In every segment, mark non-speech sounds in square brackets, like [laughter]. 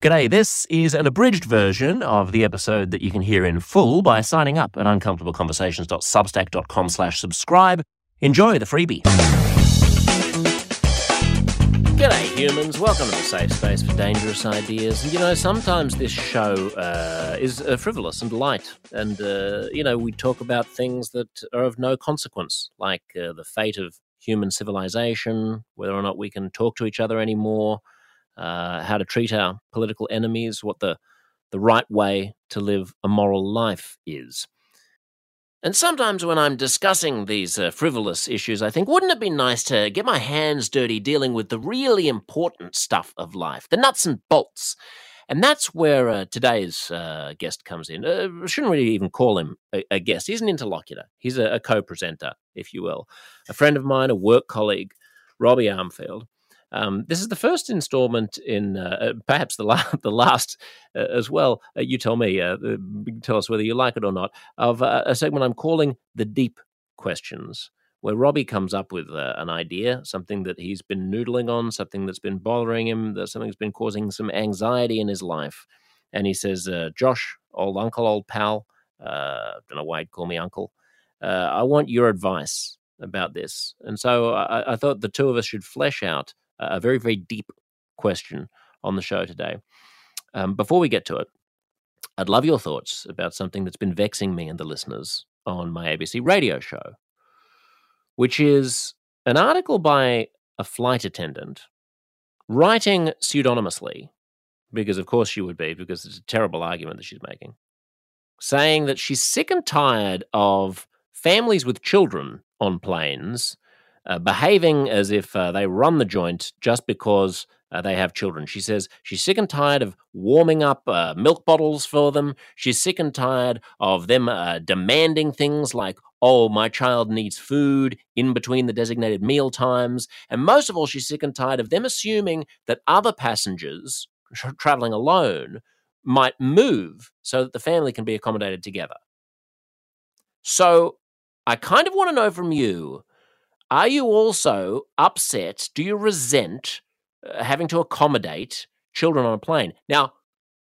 G'day, this is an abridged version of the episode that you can hear in full by signing up at uncomfortableconversations.substack.com slash subscribe. Enjoy the freebie. G'day, humans. Welcome to the safe space for dangerous ideas. And, you know, sometimes this show uh, is uh, frivolous and light. And, uh, you know, we talk about things that are of no consequence, like uh, the fate of human civilization, whether or not we can talk to each other anymore, uh, how to treat our political enemies, what the the right way to live a moral life is. And sometimes when I'm discussing these uh, frivolous issues, I think, wouldn't it be nice to get my hands dirty dealing with the really important stuff of life, the nuts and bolts? And that's where uh, today's uh, guest comes in. Uh, shouldn't really even call him a, a guest. He's an interlocutor. He's a, a co presenter, if you will. A friend of mine, a work colleague, Robbie Armfield. Um, this is the first installment in uh, uh perhaps the, la- [laughs] the last uh, as well. Uh, you tell me, uh, uh, tell us whether you like it or not, of a segment I'm calling The Deep Questions, where Robbie comes up with an idea, something that he's been noodling on, something that's been bothering him, that something that's been causing some anxiety in his life. And he says, Josh, old uncle, old pal, don't know why he'd call me uncle, I want your advice about this. And so I, I, thought the two of us should flesh out a very, very deep question on the show today. Um, before we get to it, I'd love your thoughts about something that's been vexing me and the listeners on my ABC radio show, which is an article by a flight attendant writing pseudonymously, because of course she would be, because it's a terrible argument that she's making, saying that she's sick and tired of families with children on planes uh, behaving as if uh, they run the joint just because uh, they have children. She says she's sick and tired of warming up uh, milk bottles for them. She's sick and tired of them uh, demanding things like, oh, my child needs food in between the designated meal times. And most of all, she's sick and tired of them assuming that other passengers tra- traveling alone might move so that the family can be accommodated together. So I kind of want to know from you are you also upset? Do you resent uh, having to accommodate children on a plane? Now,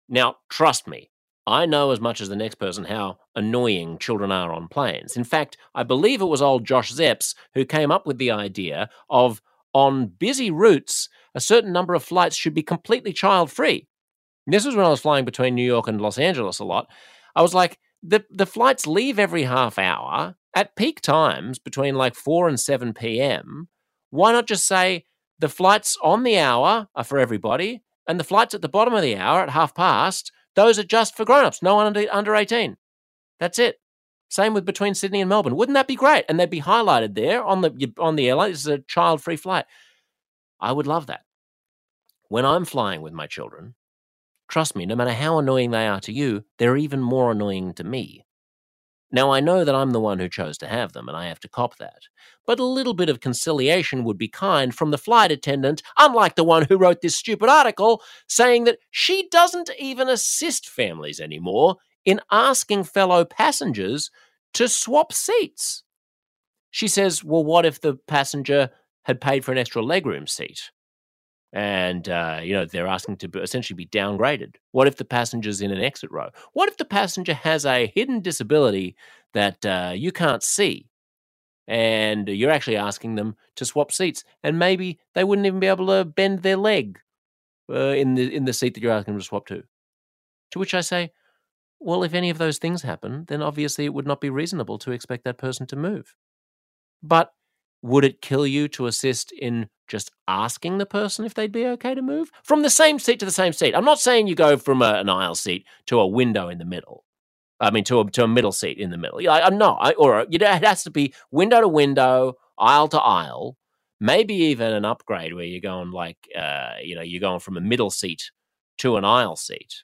now trust me, I know as much as the next person how annoying children are on planes. In fact, I believe it was old Josh Szeps who came up with the idea of on busy routes, a certain number of flights should be completely child free. This was when I was flying between New York and Los Angeles a lot. I was like, the, the flights leave every half hour at peak times between like 4 and 7 p.m., why not just say the flights on the hour are for everybody and the flights at the bottom of the hour at half past, those are just for grown-ups, no one under, under 18. That's it. Same with between Sydney and Melbourne. Wouldn't that be great? And they'd be highlighted there on the on the airline. This is a child-free flight. I would love that. When I'm flying with my children, trust me, no matter how annoying they are to you, they're even more annoying to me. Now, I know that I'm the one who chose to have them, and I have to cop that. But a little bit of conciliation would be kind from the flight attendant, unlike the one who wrote this stupid article saying that she doesn't even assist families anymore in asking fellow passengers to swap seats. She says, Well, what if the passenger had paid for an extra legroom seat? And uh, you know they're asking to essentially be downgraded. What if the passenger's in an exit row? What if the passenger has a hidden disability that uh, you can't see, and you're actually asking them to swap seats, and maybe they wouldn't even be able to bend their leg uh, in the in the seat that you're asking them to swap to? To which I say, well, if any of those things happen, then obviously it would not be reasonable to expect that person to move. But would it kill you to assist in just asking the person if they'd be okay to move from the same seat to the same seat? I'm not saying you go from a, an aisle seat to a window in the middle. I mean, to a, to a middle seat in the middle. I, am not. I, or you know, [laughs] it has to be window to window, aisle to aisle, maybe even an upgrade where you're going like, uh, you know, you're going from a middle seat to an aisle seat.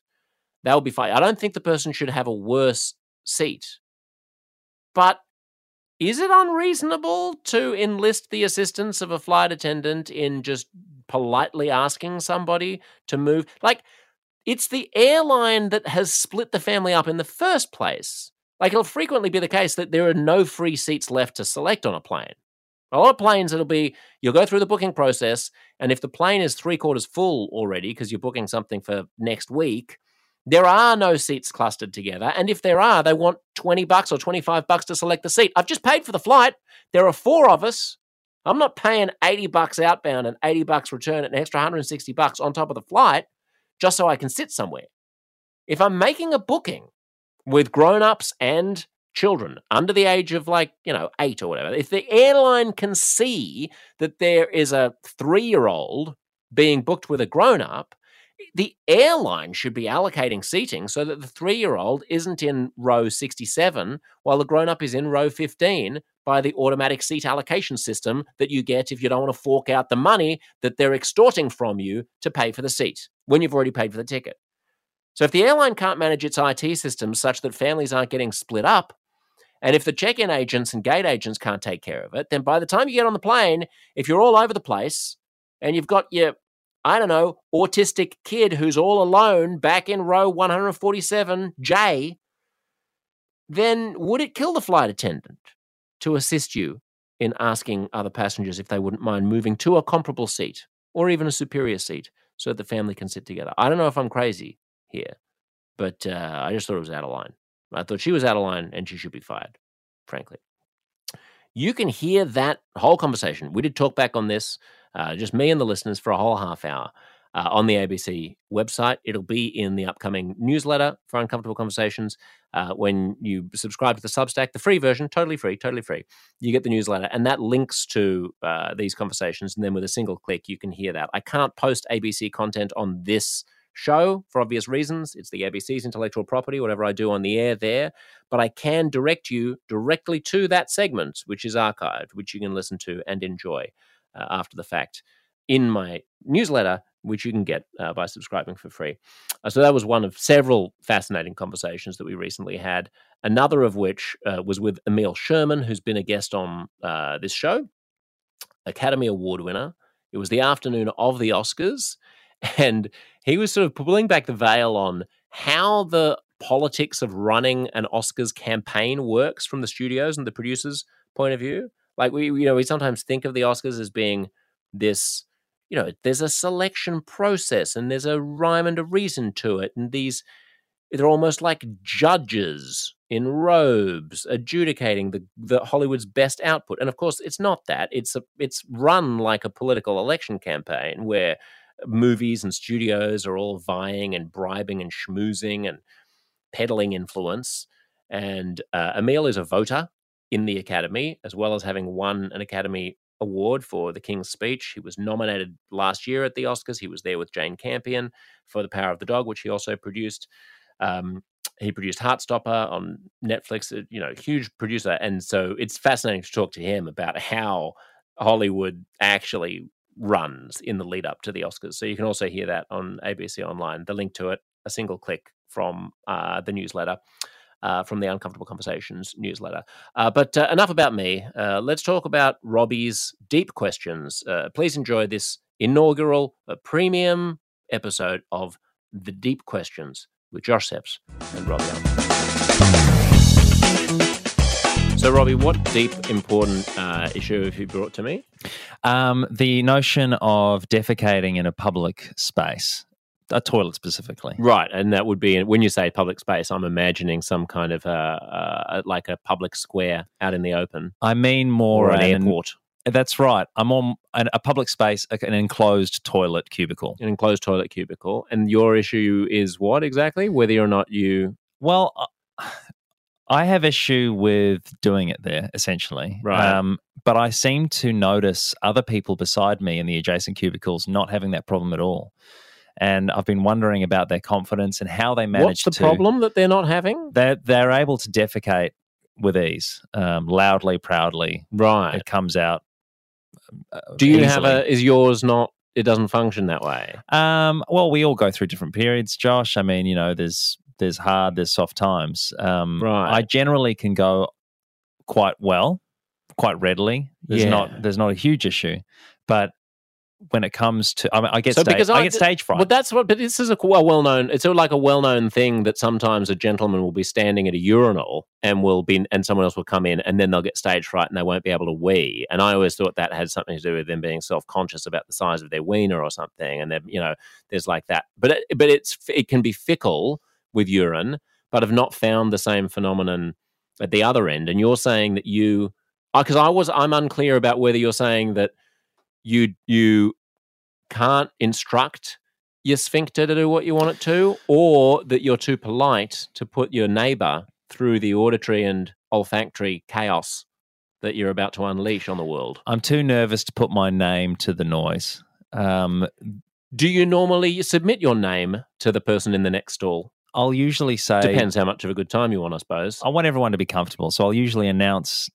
That would be fine. I don't think the person should have a worse seat. But is it unreasonable to enlist the assistance of a flight attendant in just politely asking somebody to move? Like, it's the airline that has split the family up in the first place. Like, it'll frequently be the case that there are no free seats left to select on a plane. A lot of planes, it'll be you'll go through the booking process, and if the plane is three quarters full already because you're booking something for next week, there are no seats clustered together. And if there are, they want 20 bucks or 25 bucks to select the seat. I've just paid for the flight. There are four of us. I'm not paying 80 bucks outbound and 80 bucks return an extra 160 bucks on top of the flight just so I can sit somewhere. If I'm making a booking with grown-ups and children under the age of like, you know, 8 or whatever, if the airline can see that there is a 3-year-old being booked with a grown-up, the airline should be allocating seating so that the three year old isn't in row 67 while the grown up is in row 15 by the automatic seat allocation system that you get if you don't want to fork out the money that they're extorting from you to pay for the seat when you've already paid for the ticket. So if the airline can't manage its IT systems such that families aren't getting split up, and if the check in agents and gate agents can't take care of it, then by the time you get on the plane, if you're all over the place and you've got your I don't know, autistic kid who's all alone back in row 147J, then would it kill the flight attendant to assist you in asking other passengers if they wouldn't mind moving to a comparable seat or even a superior seat so the family can sit together? I don't know if I'm crazy here, but uh, I just thought it was out of line. I thought she was out of line and she should be fired, frankly. You can hear that whole conversation. We did talk back on this uh, just me and the listeners for a whole half hour uh, on the ABC website. It'll be in the upcoming newsletter for Uncomfortable Conversations. Uh, when you subscribe to the Substack, the free version, totally free, totally free, you get the newsletter, and that links to uh, these conversations. And then with a single click, you can hear that. I can't post ABC content on this show for obvious reasons. It's the ABC's intellectual property, whatever I do on the air there. But I can direct you directly to that segment, which is archived, which you can listen to and enjoy uh, after the fact in my newsletter, which you can get uh, by subscribing for free. Uh, so that was one of several fascinating conversations that we recently had. Another of which uh, was with Emile Sherman, who's been a guest on uh, this show, Academy Award winner. It was the afternoon of the Oscars, [laughs] and he was sort of pulling back the veil on how the politics of running an Oscars campaign works from the studios and the producers' point of view. Like we, you know, we sometimes think of the Oscars as being this, you know, there's a selection process and there's a rhyme and a reason to it, and these they're almost like judges in robes adjudicating the, the Hollywood's best output. And of course, it's not that. It's a, it's run like a political election campaign where movies and studios are all vying and bribing and schmoozing and peddling influence. And uh, Emile is a voter in the Academy, as well as having won an Academy Award for The King's Speech. He was nominated last year at the Oscars. He was there with Jane Campion for The Power of the Dog, which he also produced. Um, he produced Heartstopper on Netflix, uh, you know, huge producer. And so it's fascinating to talk to him about how Hollywood actually runs in the lead up to the Oscars. So you can also hear that on ABC Online. The link to it, a single click from uh, the newsletter uh, from the Uncomfortable Conversations newsletter. Uh, but uh, enough about me. Uh, let's talk about Robbie's deep questions. Uh, please enjoy this inaugural uh, premium episode of The Deep Questions with Josh Szeps and Robbie So, Robbie, what deep, important issue have you brought to me? Um, the notion of defecating in a public space a toilet specifically. Right, and that would be when you say public space, I'm imagining some kind of uh, uh like a public square out in the open. I mean more an, an airport. That's right. I'm on a public space, an enclosed toilet cubicle. An enclosed toilet cubicle, and your issue is what exactly? Whether or not you well. I have issue with doing it there, essentially. Right. Um, but I seem to notice other people beside me in the adjacent cubicles not having that problem at all and I've been wondering about their confidence and how they manage. What's the to, problem that they're not having? They're they're able to defecate with ease, um, loudly, proudly. Right, it comes out. Uh, Do you easily. have a? Is yours not? It doesn't function that way. Um, well, we all go through different periods, Josh. I mean, you know, there's there's hard, there's soft times. Um, right. I generally can go quite well, quite readily. There's yeah. not there's not a huge issue, but when it comes to, I, mean, I get So stage, because I, I- get stage fright. Well, that's what. But this is a well, well known. It's like a well known thing that sometimes a gentleman will be standing at a urinal and will be, and someone else will come in, and then they'll get stage fright and they won't be able to wee. And I always thought that had something to do with them being self conscious about the size of their wiener or something. And then you know, there's like that. But it, but it's it can be fickle with urine, but I've not found the same phenomenon at the other end. And you're saying that you, because I was, I'm unclear about whether you're saying that you you can't instruct your sphincter to do what you want it to, or that you're too polite to put your neighbor through the auditory and olfactory chaos that you're about to unleash on the world. I'm too nervous to put my name to the noise. Um, Do you normally submit your name to the person in the next stall? I'll usually say, Depends how much of a good time you want, I suppose. I want everyone to be comfortable. So I'll usually announce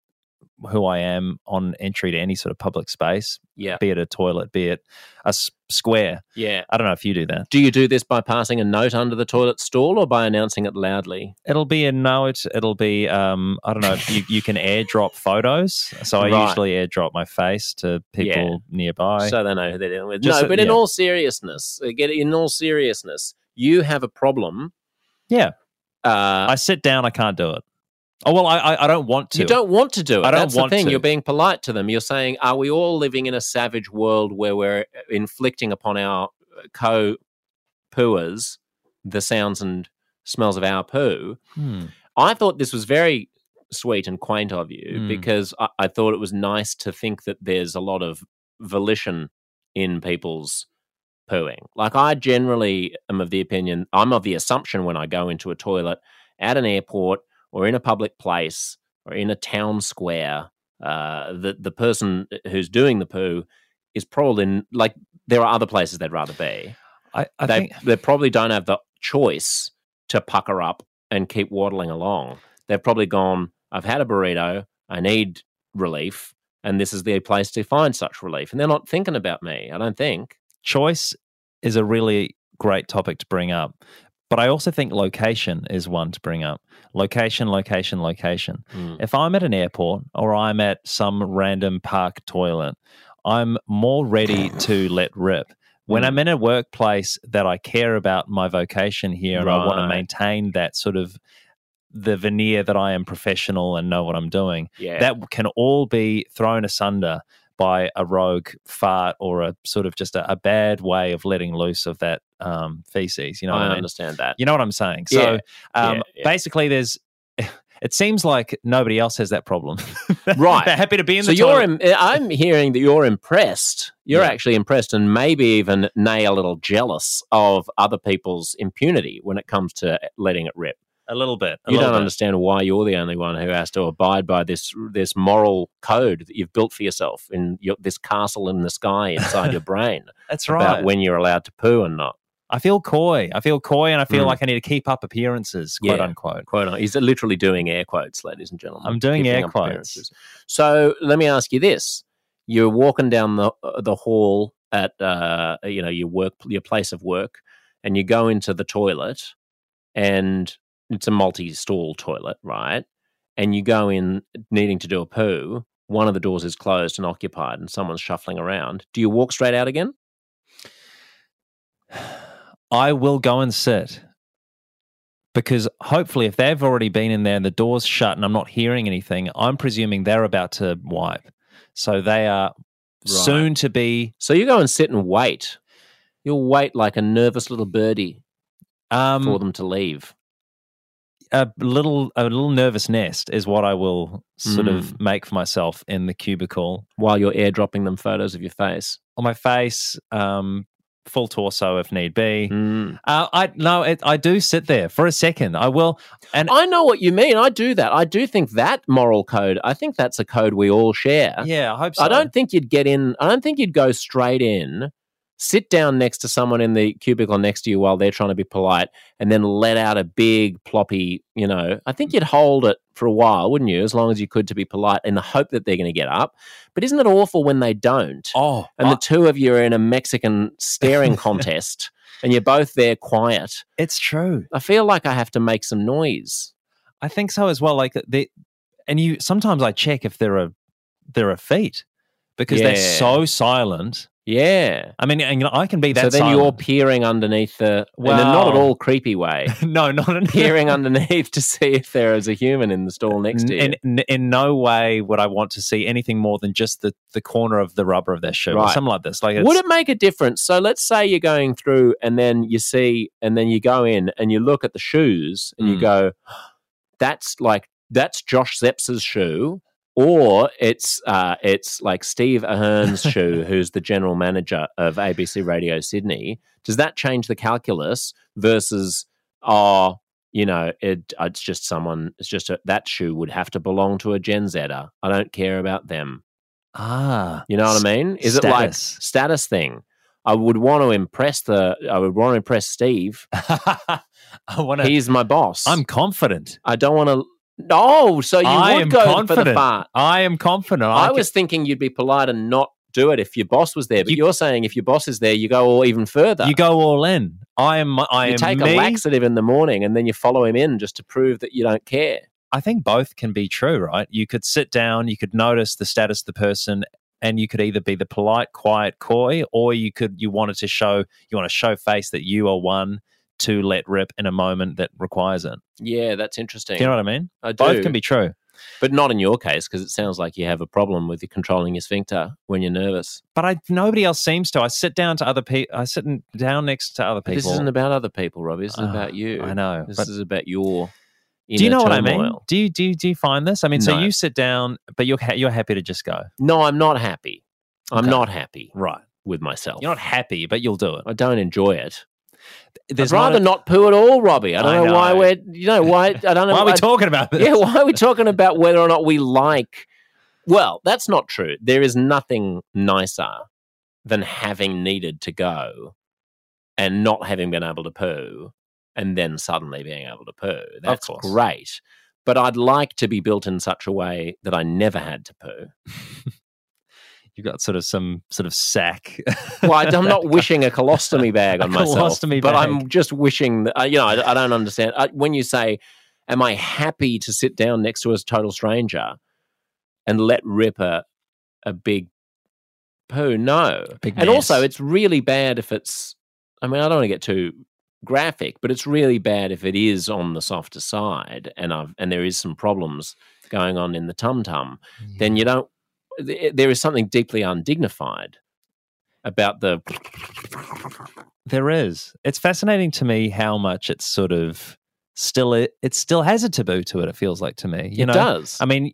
who I am on entry to any sort of public space, Yeah. be it a toilet, be it a s- square. Yeah. I don't know if you do that. Do you do this by passing a note under the toilet stall or by announcing it loudly? It'll be a note. It'll be, um, I don't know, you, you can airdrop [laughs] photos. So I Right. usually airdrop my face to people nearby. So they know who they're dealing with. Just no, so- but in yeah. all seriousness, uh, get in all seriousness, you have a problem. yeah. Uh, I sit down, I can't do it. Oh, well, I, I, don't want to. you don't want to do it. I don't That's want the thing. to. You're being polite to them. You're saying, "Are we all living in a savage world where we're inflicting upon our co pooers the sounds and smells of our poo?" Hmm. I thought this was very sweet and quaint of you Mm. because I, I thought it was nice to think that there's a lot of volition in people's pooing. Like I generally am of the opinion, I'm of the assumption when I go into a toilet at an airport or in a public place or in a town square, uh, that the person who's doing the poo is probably like there are other places they'd rather be I, I they think they probably don't have the choice to pucker up and keep waddling along. They've probably gone, I've had a burrito, I need relief, and this is the place to find such relief. And they're not thinking about me, I don't think. choice is a really great topic to bring up. But I also think location is one to bring up. Location, location, location. Mm. If I'm at an airport or I'm at some random park toilet, I'm more ready [laughs] to let rip. When Mm. I'm in a workplace that I care about my vocation here and I want to maintain that sort of the veneer that I am professional and know what I'm doing, Yeah. that can all be thrown asunder by a rogue fart or a sort of just a, a bad way of letting loose of that um, feces. You know I I mean? understand that. You know what I'm saying? So Yeah, um, yeah, yeah. basically, there's. [laughs] It seems like nobody else has that problem. [laughs] Right. They're happy to be in so the you're, im- I'm hearing that you're impressed. You're Yeah. actually impressed, and maybe even nay a little jealous of other people's impunity when it comes to letting it rip. a little bit. a you little don't bit. understand why you're the only one who has to abide by this this moral code that you've built for yourself in your, this castle in the sky inside your [laughs] brain That's right. about when you're allowed to poo and not. I feel coy. I feel coy, and I feel Mm. like I need to keep up appearances, quote Yeah. unquote. Quote unquote. He's literally doing air quotes, ladies and gentlemen. I'm doing air quotes. So let me ask you this: You're walking down the uh, the hall at uh, you know your work your place of work, and you go into the toilet, and it's a multi-stall toilet, right? And you go in needing to do a poo. One of the doors is closed and occupied, and someone's shuffling around. Do you walk straight out again? [sighs] [sighs] [sighs] I will go and sit because hopefully, if they've already been in there and the door's shut and I'm not hearing anything, I'm presuming they're about to wipe. So they are soon to be. So you go and sit and wait. You'll wait like a nervous little birdie um, for them to leave. a little a little nervous nest is what I will sort Mm. of make for myself in the cubicle while you're airdropping them photos of your face. on my face, um, full torso if need be. Mm. Uh, I no, it, I do sit there for a second. I will, and I know what you mean. I do that. I do think that moral code, I think that's a code we all share. yeah, I hope so. I don't think you'd get in, I don't think you'd go straight in, sit down next to someone in the cubicle next to you while they're trying to be polite, and then let out a big ploppy, you know. I think you'd hold it for a while, wouldn't you? As long as you could to be polite in the hope that they're going to get up. But isn't it awful when they don't? Oh, and I- the two of you are in a Mexican staring [laughs] contest and you're both there quiet. it's true. I feel like I have to make some noise. I think so as well. Like the, and you sometimes I check if there are there are feet because they're so silent. Yeah. I mean, and, you know, I can be that so then you're peering underneath the in a [laughs] not at all creepy way. no, not in peering underneath to see if there is a human in the stall next to you. in, in, in no way would I want to see anything more than just the, the corner of the rubber of their shoe or something like this. Like, Would it make a difference? So let's say you're going through and then you see, and then you go in and you look at the shoes and you Mm. go, that's like, that's Josh Szeps's shoe. Or it's uh, it's like Steve Ahern's [laughs] shoe, who's the general manager of ABC Radio Sydney. Does that change the calculus versus, oh, you know, it, it's just someone, it's just a, that shoe would have to belong to a Gen Zer. I don't care about them. ah, You know what I mean? Is it like status. status thing? I would want to impress the. I would want to impress Steve. [laughs] I want to. He's my boss. I'm confident. I don't want to. No, so you I would go for the fart. I am confident. I, can- was thinking you'd be polite and not do it if your boss was there, but you, are saying if your boss is there, you go all even further. You go all in. I am. I You am take me. a laxative in the morning and then you follow him in just to prove that you don't care. I think both can be true, right? You could sit down, you could notice the status of the person, and you could either be the polite, quiet, coy, or you could you wanted to show you want to show face that you are one to let rip in a moment that requires it. Yeah, that's Do interesting. you know what I mean? I do, Both can be true. but not in your case because it sounds like you have a problem with controlling your sphincter when you're nervous. But I nobody else seems to. I sit down to other people. I sit down next to other people. This isn't about other people, Robbie. This is Ah, about you. I know. This is about your. do you know what I mean? Do you do you, do you find this? I mean, so you sit down, but you're ha- you're happy to just go. No, I'm not happy. I'm Okay. not happy Right. with myself. You're not happy, but you'll do it. I don't enjoy it. There's I'd rather not. not, poo at all, Robbie. I don't I know, why we're. You know why? I don't [laughs] know. why are we I- talking about this? Yeah, why are we talking about whether or not we like? Well, that's not true. There is nothing nicer than having needed to go and not having been able to poo, and then suddenly being able to poo. That's great. But I'd like to be built in such a way that I never had to poo. [laughs] You've got sort of some sort of sack. Well, I, I'm [laughs] not wishing a colostomy [laughs] bag A on myself, colostomy but. I'm just wishing that, uh, you know, I, I don't understand. I, when you say, am I happy to sit down next to a total stranger and let rip a, a big poo? No. Big and also, it's really bad if it's, I mean, I don't want to get too graphic, but it's really bad if it is on the softer side and I've, and there is some problems going on in the tum tum then you don't Eh, there is something deeply undignified about the There is. It's fascinating to me how much it's sort of still it, it still has a taboo to it. It feels like to me. You it know, does I mean,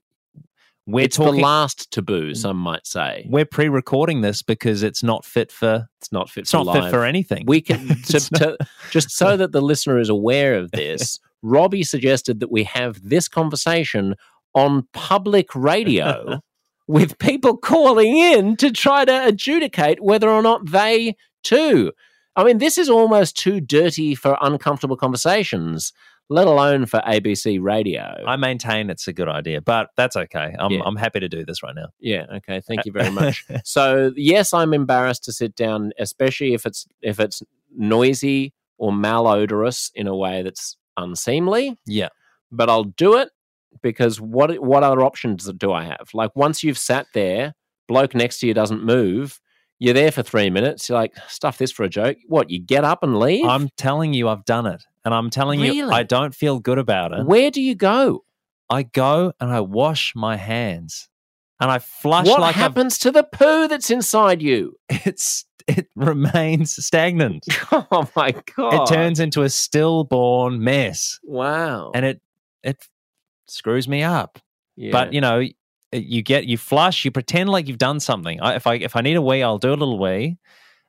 we're it's talking. the last taboo mm. some might say we're pre-recording this because it's not fit for. it's not fit It's for not fit for anything. we can [laughs] to, to, just so [laughs] that the listener is aware of this robbie suggested that we have this conversation on public radio [laughs] with people calling in to try to adjudicate whether or not they too i mean this is almost too dirty for uncomfortable conversations let alone for abc radio I maintain it's a good idea, but that's okay. I'm Yeah. I'm happy to do this right now. Yeah. Okay. Thank you [laughs] very much. so yes, I'm embarrassed to sit down, especially if it's if it's noisy or malodorous in a way that's unseemly. Yeah. But I'll do it because what what other options do I have? Like once you've sat there, bloke next to you doesn't move. You're there for three minutes. You're like, stuff this for a joke. What? You get up and leave? I'm telling you, I've done it, and I'm telling you, I don't feel good about it. Where do you go? I go and I wash my hands, and I flush what like I've- happens to the poo that's inside you? [laughs] it's it remains stagnant. [laughs] Oh my god! It turns into a stillborn mess, Wow. and it it screws me up. Yeah. But you know, you get you flush, you pretend like you've done something. I, if I if I need a wee, I'll do a little wee,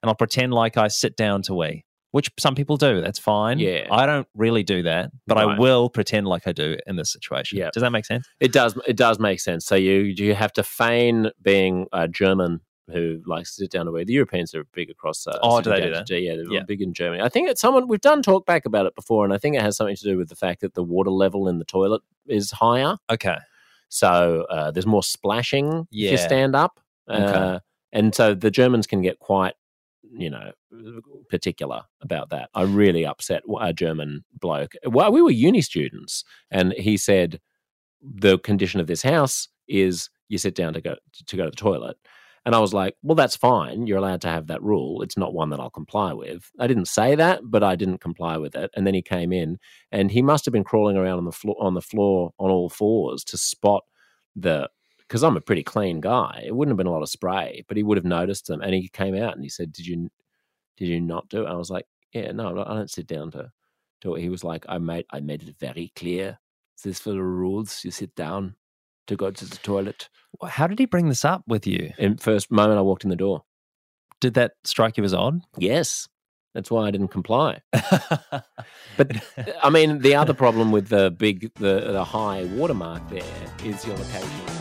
and I'll pretend like I sit down to wee, which some people do. That's fine. Yeah. I don't really do that, but I will pretend like I do in this situation. Yeah. Does that make sense? It does. It does make sense. So you you have to feign being a German who likes to sit down away. The Europeans are big across. Uh, Oh, do they do to- Yeah, they're Yeah. big in Germany. I think it's someone we've done talk back about it before, and I think it has something to do with the fact that the water level in the toilet is higher, Okay. so uh, there's more splashing if you stand up, Okay. uh, and so the Germans can get quite. You know, particular about that. I really upset a German bloke. Well, we were uni students, and he said the condition of this house is you sit down to go to go to the toilet And I was like, well, that's fine. You're allowed to have that rule. It's not one that I'll comply with. I didn't say that, but I didn't comply with it. And then he came in and he must have been crawling around on the floor on the floor on all fours to spot the because I'm a pretty clean guy. It wouldn't have been a lot of spray, but he would have noticed them. And he came out and he said, Did you did you not do it? I was like, Yeah, no, I don't sit down to do it. He was like, I made I made it very clear. This for the rules. You sit down to go to the toilet. How did he bring this up with you? In first moment I walked in the door. Did that strike you as odd? Yes. That's why I didn't comply. [laughs] but I mean, the other problem with the big, the, the high watermark there is your location.